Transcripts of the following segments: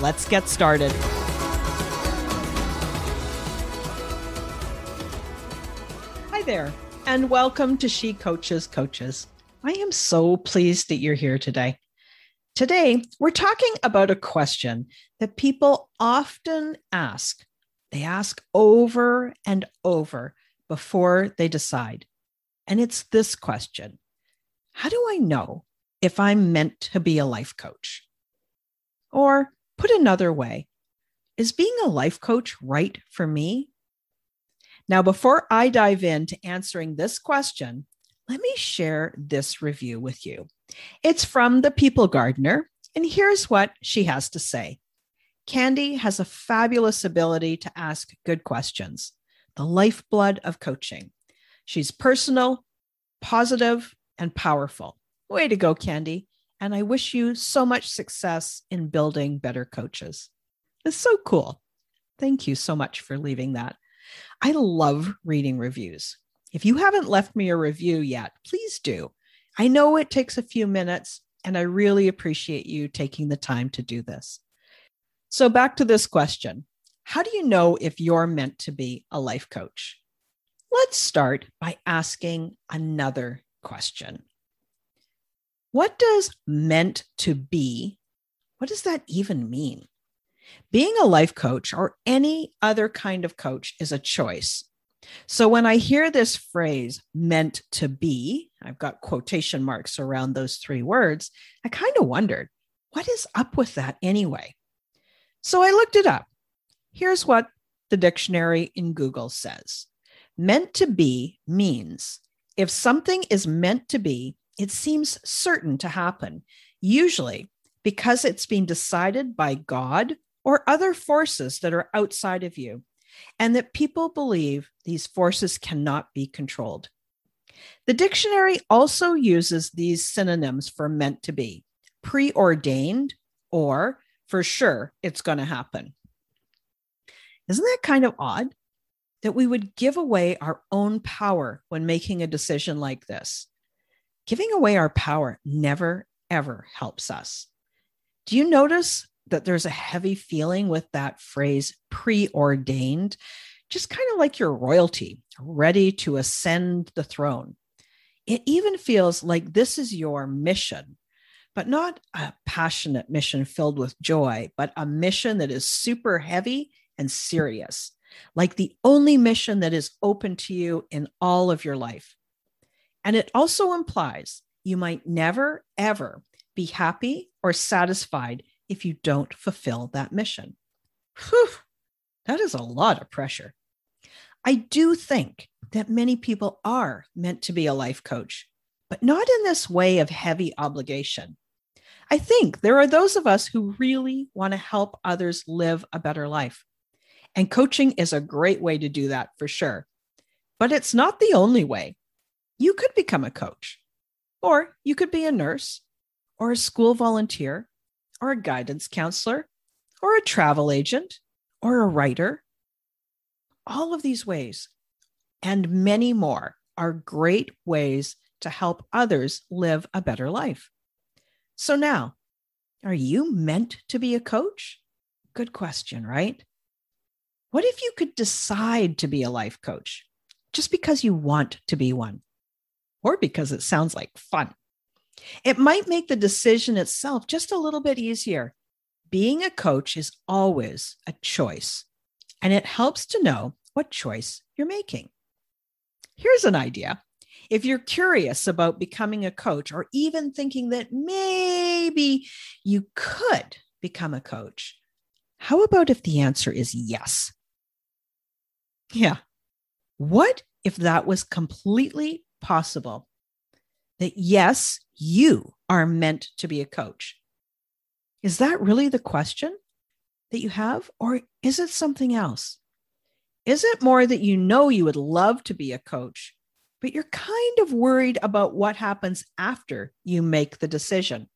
Let's get started. Hi there, and welcome to She Coaches Coaches. I am so pleased that you're here today. Today, we're talking about a question that people often ask. They ask over and over before they decide. And it's this question How do I know if I'm meant to be a life coach? Or Put another way, is being a life coach right for me? Now, before I dive into answering this question, let me share this review with you. It's from the People Gardener, and here's what she has to say Candy has a fabulous ability to ask good questions, the lifeblood of coaching. She's personal, positive, and powerful. Way to go, Candy and I wish you so much success in building better coaches. It's so cool. Thank you so much for leaving that. I love reading reviews. If you haven't left me a review yet, please do. I know it takes a few minutes, and I really appreciate you taking the time to do this. So, back to this question How do you know if you're meant to be a life coach? Let's start by asking another question what does meant to be? What does that even mean? Being a life coach or any other kind of coach is a choice. So when I hear this phrase meant to be, I've got quotation marks around those three words, I kind of wondered, what is up with that anyway? So I looked it up. Here's what the dictionary in Google says Meant to be means if something is meant to be, it seems certain to happen, usually because it's been decided by God or other forces that are outside of you, and that people believe these forces cannot be controlled. The dictionary also uses these synonyms for meant to be preordained or for sure it's going to happen. Isn't that kind of odd that we would give away our own power when making a decision like this? Giving away our power never, ever helps us. Do you notice that there's a heavy feeling with that phrase preordained? Just kind of like your royalty, ready to ascend the throne. It even feels like this is your mission, but not a passionate mission filled with joy, but a mission that is super heavy and serious, like the only mission that is open to you in all of your life. And it also implies you might never, ever be happy or satisfied if you don't fulfill that mission. Whew, that is a lot of pressure. I do think that many people are meant to be a life coach, but not in this way of heavy obligation. I think there are those of us who really want to help others live a better life. And coaching is a great way to do that for sure. But it's not the only way you could become a coach, or you could be a nurse, or a school volunteer, or a guidance counselor, or a travel agent, or a writer. all of these ways and many more are great ways to help others live a better life. So now, are you meant to be a coach? Good question, right? What if you could decide to be a life coach just because you want to be one or because it sounds like fun? It might make the decision itself just a little bit easier. Being a coach is always a choice, and it helps to know what choice you're making. Here's an idea. If you're curious about becoming a coach or even thinking that maybe you could become a coach, how about if the answer is yes? Yeah. What if that was completely possible? That yes, you are meant to be a coach. Is that really the question that you have? Or is it something else? Is it more that you know you would love to be a coach, but you're kind of worried about what happens after you make the decision?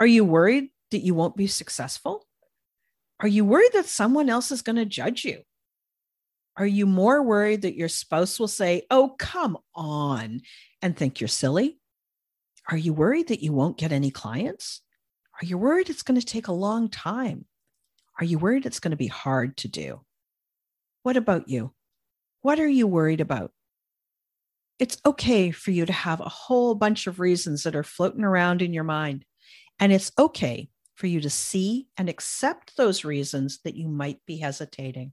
Are you worried that you won't be successful? Are you worried that someone else is going to judge you? Are you more worried that your spouse will say, Oh, come on, and think you're silly? Are you worried that you won't get any clients? Are you worried it's going to take a long time? Are you worried it's going to be hard to do? What about you? What are you worried about? It's okay for you to have a whole bunch of reasons that are floating around in your mind. And it's okay for you to see and accept those reasons that you might be hesitating.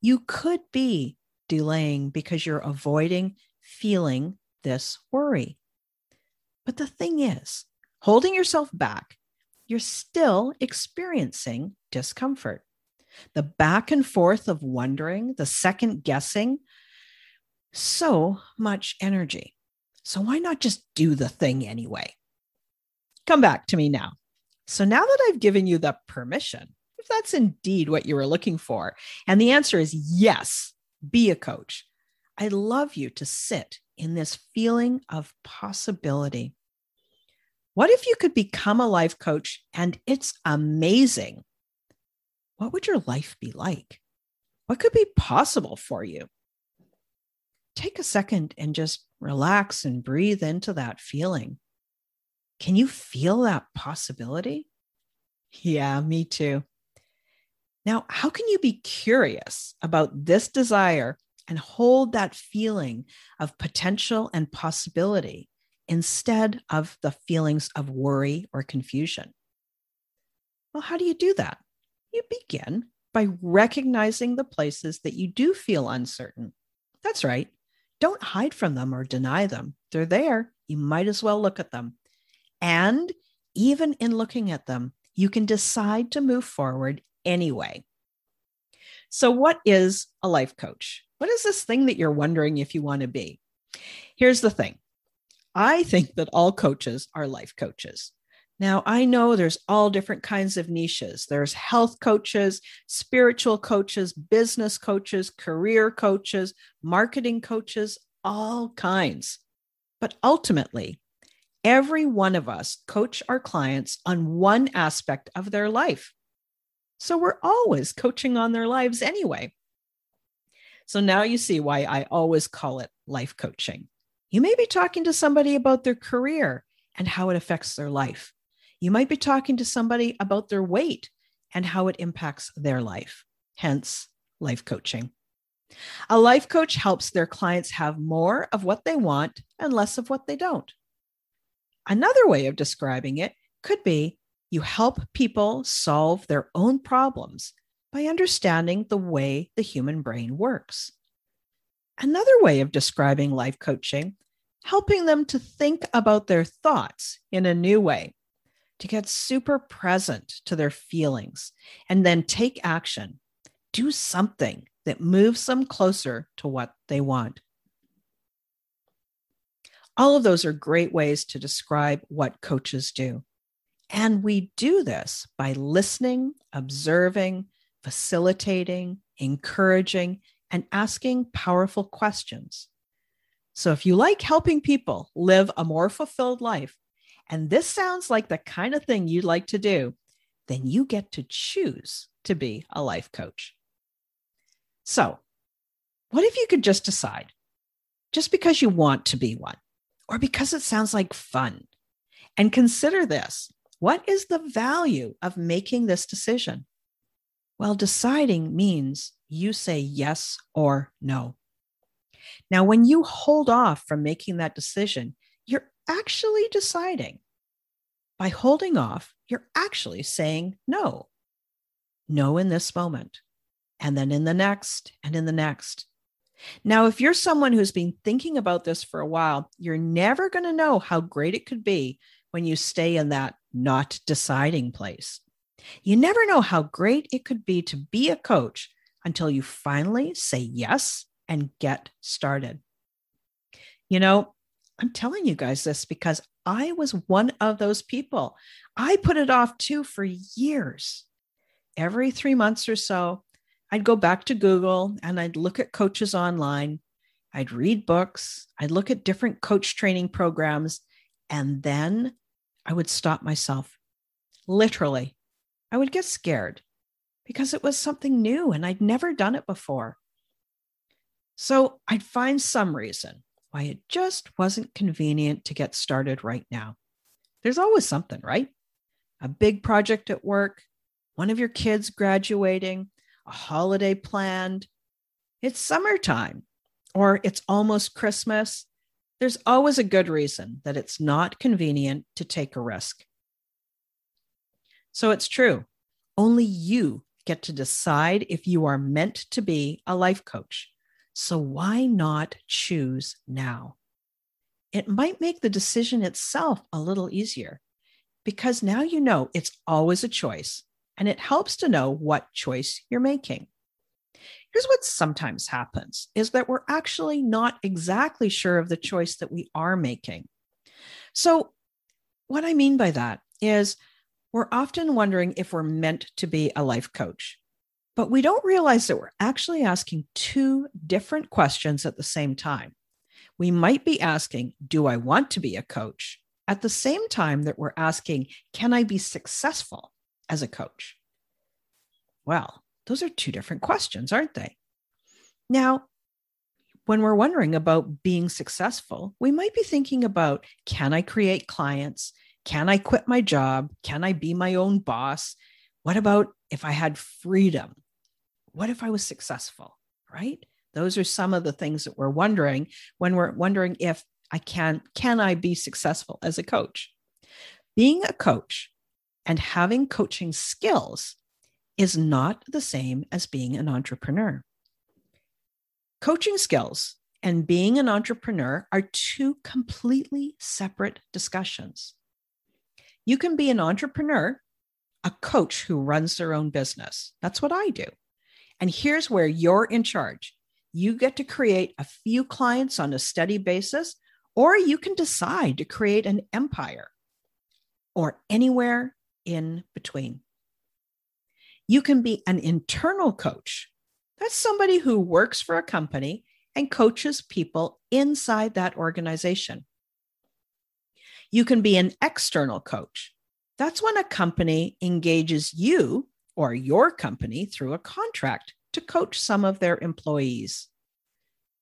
You could be delaying because you're avoiding feeling this worry. But the thing is, holding yourself back, you're still experiencing discomfort the back and forth of wondering, the second guessing, so much energy. So why not just do the thing anyway? Come back to me now. So now that I've given you the permission, that's indeed what you were looking for, and the answer is yes, be a coach, I'd love you to sit in this feeling of possibility. What if you could become a life coach and it's amazing? what would your life be like? What could be possible for you? Take a second and just relax and breathe into that feeling. Can you feel that possibility? Yeah, me too. Now, how can you be curious about this desire and hold that feeling of potential and possibility instead of the feelings of worry or confusion? Well, how do you do that? you begin by recognizing the places that you do feel uncertain. That's right. Don't hide from them or deny them. They're there. You might as well look at them. And even in looking at them, you can decide to move forward anyway. So, what is a life coach? What is this thing that you're wondering if you want to be? Here's the thing I think that all coaches are life coaches. Now, I know there's all different kinds of niches. There's health coaches, spiritual coaches, business coaches, career coaches, marketing coaches, all kinds. But ultimately, every one of us coach our clients on one aspect of their life. So we're always coaching on their lives anyway. So now you see why I always call it life coaching. You may be talking to somebody about their career and how it affects their life. You might be talking to somebody about their weight and how it impacts their life, hence, life coaching. A life coach helps their clients have more of what they want and less of what they don't. Another way of describing it could be you help people solve their own problems by understanding the way the human brain works. Another way of describing life coaching, helping them to think about their thoughts in a new way to get super present to their feelings and then take action. Do something that moves them closer to what they want. All of those are great ways to describe what coaches do. And we do this by listening, observing, facilitating, encouraging, and asking powerful questions. So, if you like helping people live a more fulfilled life, and this sounds like the kind of thing you'd like to do, then you get to choose to be a life coach. So, what if you could just decide, just because you want to be one, or because it sounds like fun? And consider this what is the value of making this decision? Well, deciding means you say yes or no. Now, when you hold off from making that decision, you're actually deciding. By holding off, you're actually saying no. No in this moment, and then in the next, and in the next. Now, if you're someone who's been thinking about this for a while, you're never going to know how great it could be when you stay in that not deciding place. You never know how great it could be to be a coach until you finally say yes and get started. You know, I'm telling you guys this because I was one of those people. I put it off too for years. Every three months or so, I'd go back to Google and I'd look at coaches online. I'd read books. I'd look at different coach training programs. And then I would stop myself. Literally, I would get scared because it was something new and I'd never done it before. So I'd find some reason why it just wasn't convenient to get started right now. There's always something, right? A big project at work, one of your kids graduating, a holiday planned. It's summertime or it's almost Christmas. There's always a good reason that it's not convenient to take a risk. So it's true. Only you get to decide if you are meant to be a life coach. So why not choose now? It might make the decision itself a little easier because now you know it's always a choice and it helps to know what choice you're making. Here's what sometimes happens is that we're actually not exactly sure of the choice that we are making. So, what I mean by that is we're often wondering if we're meant to be a life coach, but we don't realize that we're actually asking two different questions at the same time. We might be asking, Do I want to be a coach? at the same time that we're asking, Can I be successful as a coach? Well, those are two different questions, aren't they? Now, when we're wondering about being successful, we might be thinking about can I create clients? Can I quit my job? Can I be my own boss? What about if I had freedom? What if I was successful? Right? Those are some of the things that we're wondering when we're wondering if I can can I be successful as a coach? Being a coach and having coaching skills is not the same as being an entrepreneur. Coaching skills and being an entrepreneur are two completely separate discussions. You can be an entrepreneur, a coach who runs their own business. That's what I do. And here's where you're in charge. You get to create a few clients on a steady basis, or you can decide to create an empire or anywhere in between. You can be an internal coach. That's somebody who works for a company and coaches people inside that organization. You can be an external coach. That's when a company engages you or your company through a contract to coach some of their employees.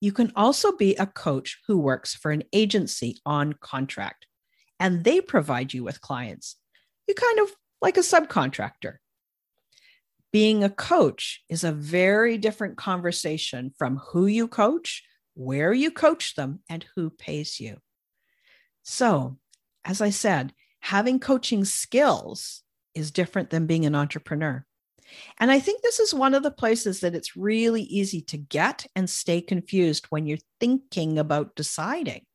You can also be a coach who works for an agency on contract, and they provide you with clients. You kind of like a subcontractor. Being a coach is a very different conversation from who you coach, where you coach them, and who pays you. So, as I said, having coaching skills is different than being an entrepreneur. And I think this is one of the places that it's really easy to get and stay confused when you're thinking about deciding.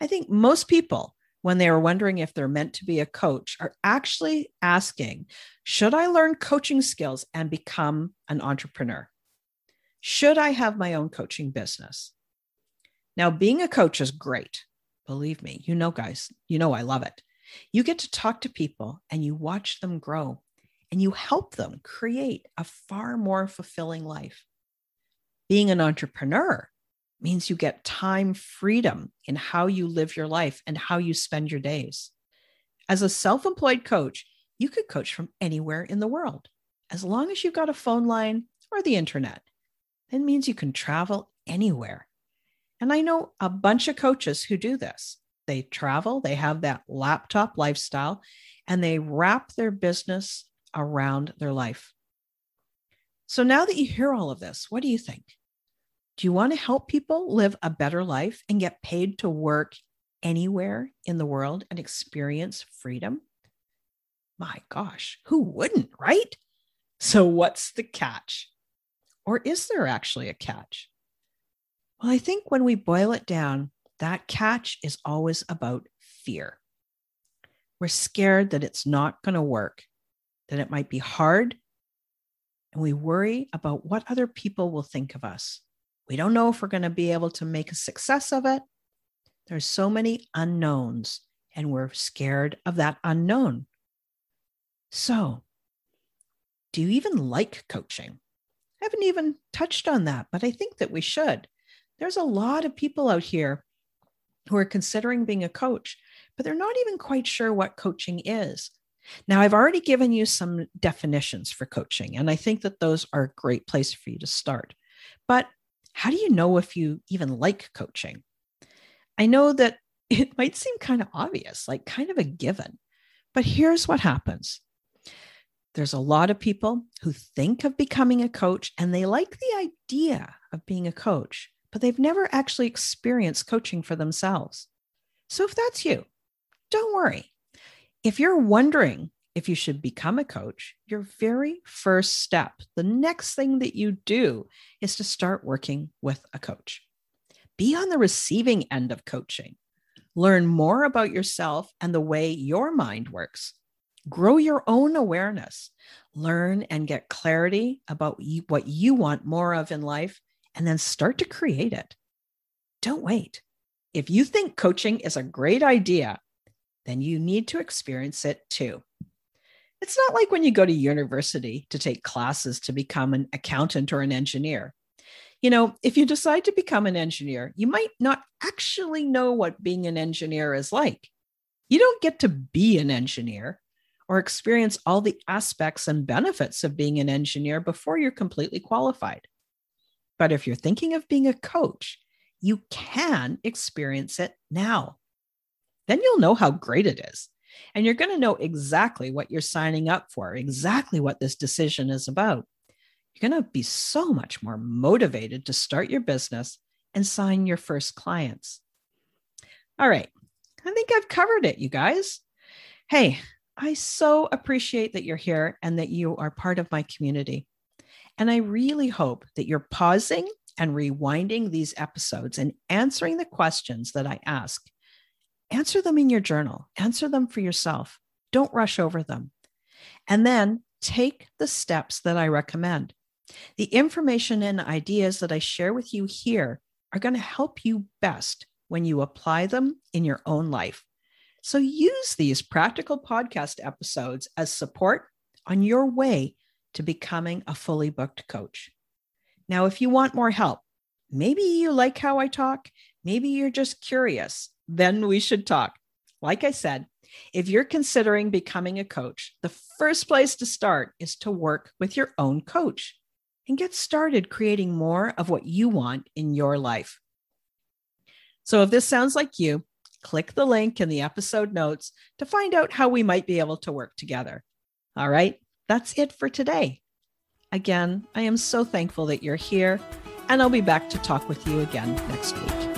I think most people, when they are wondering if they're meant to be a coach, are actually asking Should I learn coaching skills and become an entrepreneur? Should I have my own coaching business? Now, being a coach is great. Believe me, you know, guys, you know, I love it. You get to talk to people and you watch them grow and you help them create a far more fulfilling life. Being an entrepreneur means you get time freedom in how you live your life and how you spend your days. As a self employed coach, you could coach from anywhere in the world as long as you've got a phone line or the internet. That means you can travel anywhere. And I know a bunch of coaches who do this. They travel, they have that laptop lifestyle, and they wrap their business around their life. So now that you hear all of this, what do you think? Do you want to help people live a better life and get paid to work anywhere in the world and experience freedom? My gosh, who wouldn't, right? So, what's the catch? Or is there actually a catch? Well, I think when we boil it down, that catch is always about fear. We're scared that it's not going to work, that it might be hard, and we worry about what other people will think of us. We don't know if we're going to be able to make a success of it. There's so many unknowns, and we're scared of that unknown. So, do you even like coaching? I haven't even touched on that, but I think that we should. There's a lot of people out here who are considering being a coach, but they're not even quite sure what coaching is. Now, I've already given you some definitions for coaching, and I think that those are a great place for you to start. But how do you know if you even like coaching? I know that it might seem kind of obvious, like kind of a given, but here's what happens. There's a lot of people who think of becoming a coach and they like the idea of being a coach, but they've never actually experienced coaching for themselves. So if that's you, don't worry. If you're wondering if you should become a coach, your very first step, the next thing that you do is to start working with a coach. Be on the receiving end of coaching. Learn more about yourself and the way your mind works. Grow your own awareness. Learn and get clarity about what you want more of in life, and then start to create it. Don't wait. If you think coaching is a great idea, then you need to experience it too. It's not like when you go to university to take classes to become an accountant or an engineer. You know, if you decide to become an engineer, you might not actually know what being an engineer is like. You don't get to be an engineer or experience all the aspects and benefits of being an engineer before you're completely qualified. But if you're thinking of being a coach, you can experience it now. Then you'll know how great it is and you're going to know exactly what you're signing up for, exactly what this decision is about. You're going to be so much more motivated to start your business and sign your first clients. All right. I think I've covered it, you guys. Hey, I so appreciate that you're here and that you are part of my community. And I really hope that you're pausing and rewinding these episodes and answering the questions that I ask answer them in your journal, answer them for yourself. Don't rush over them. And then take the steps that I recommend. The information and ideas that I share with you here are going to help you best when you apply them in your own life. So use these practical podcast episodes as support on your way to becoming a fully booked coach. Now, if you want more help, maybe you like how I talk, maybe you're just curious, then we should talk. Like I said, if you're considering becoming a coach, the first place to start is to work with your own coach and get started creating more of what you want in your life. So, if this sounds like you, click the link in the episode notes to find out how we might be able to work together. All right, that's it for today. Again, I am so thankful that you're here, and I'll be back to talk with you again next week.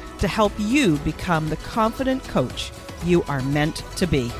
to help you become the confident coach you are meant to be.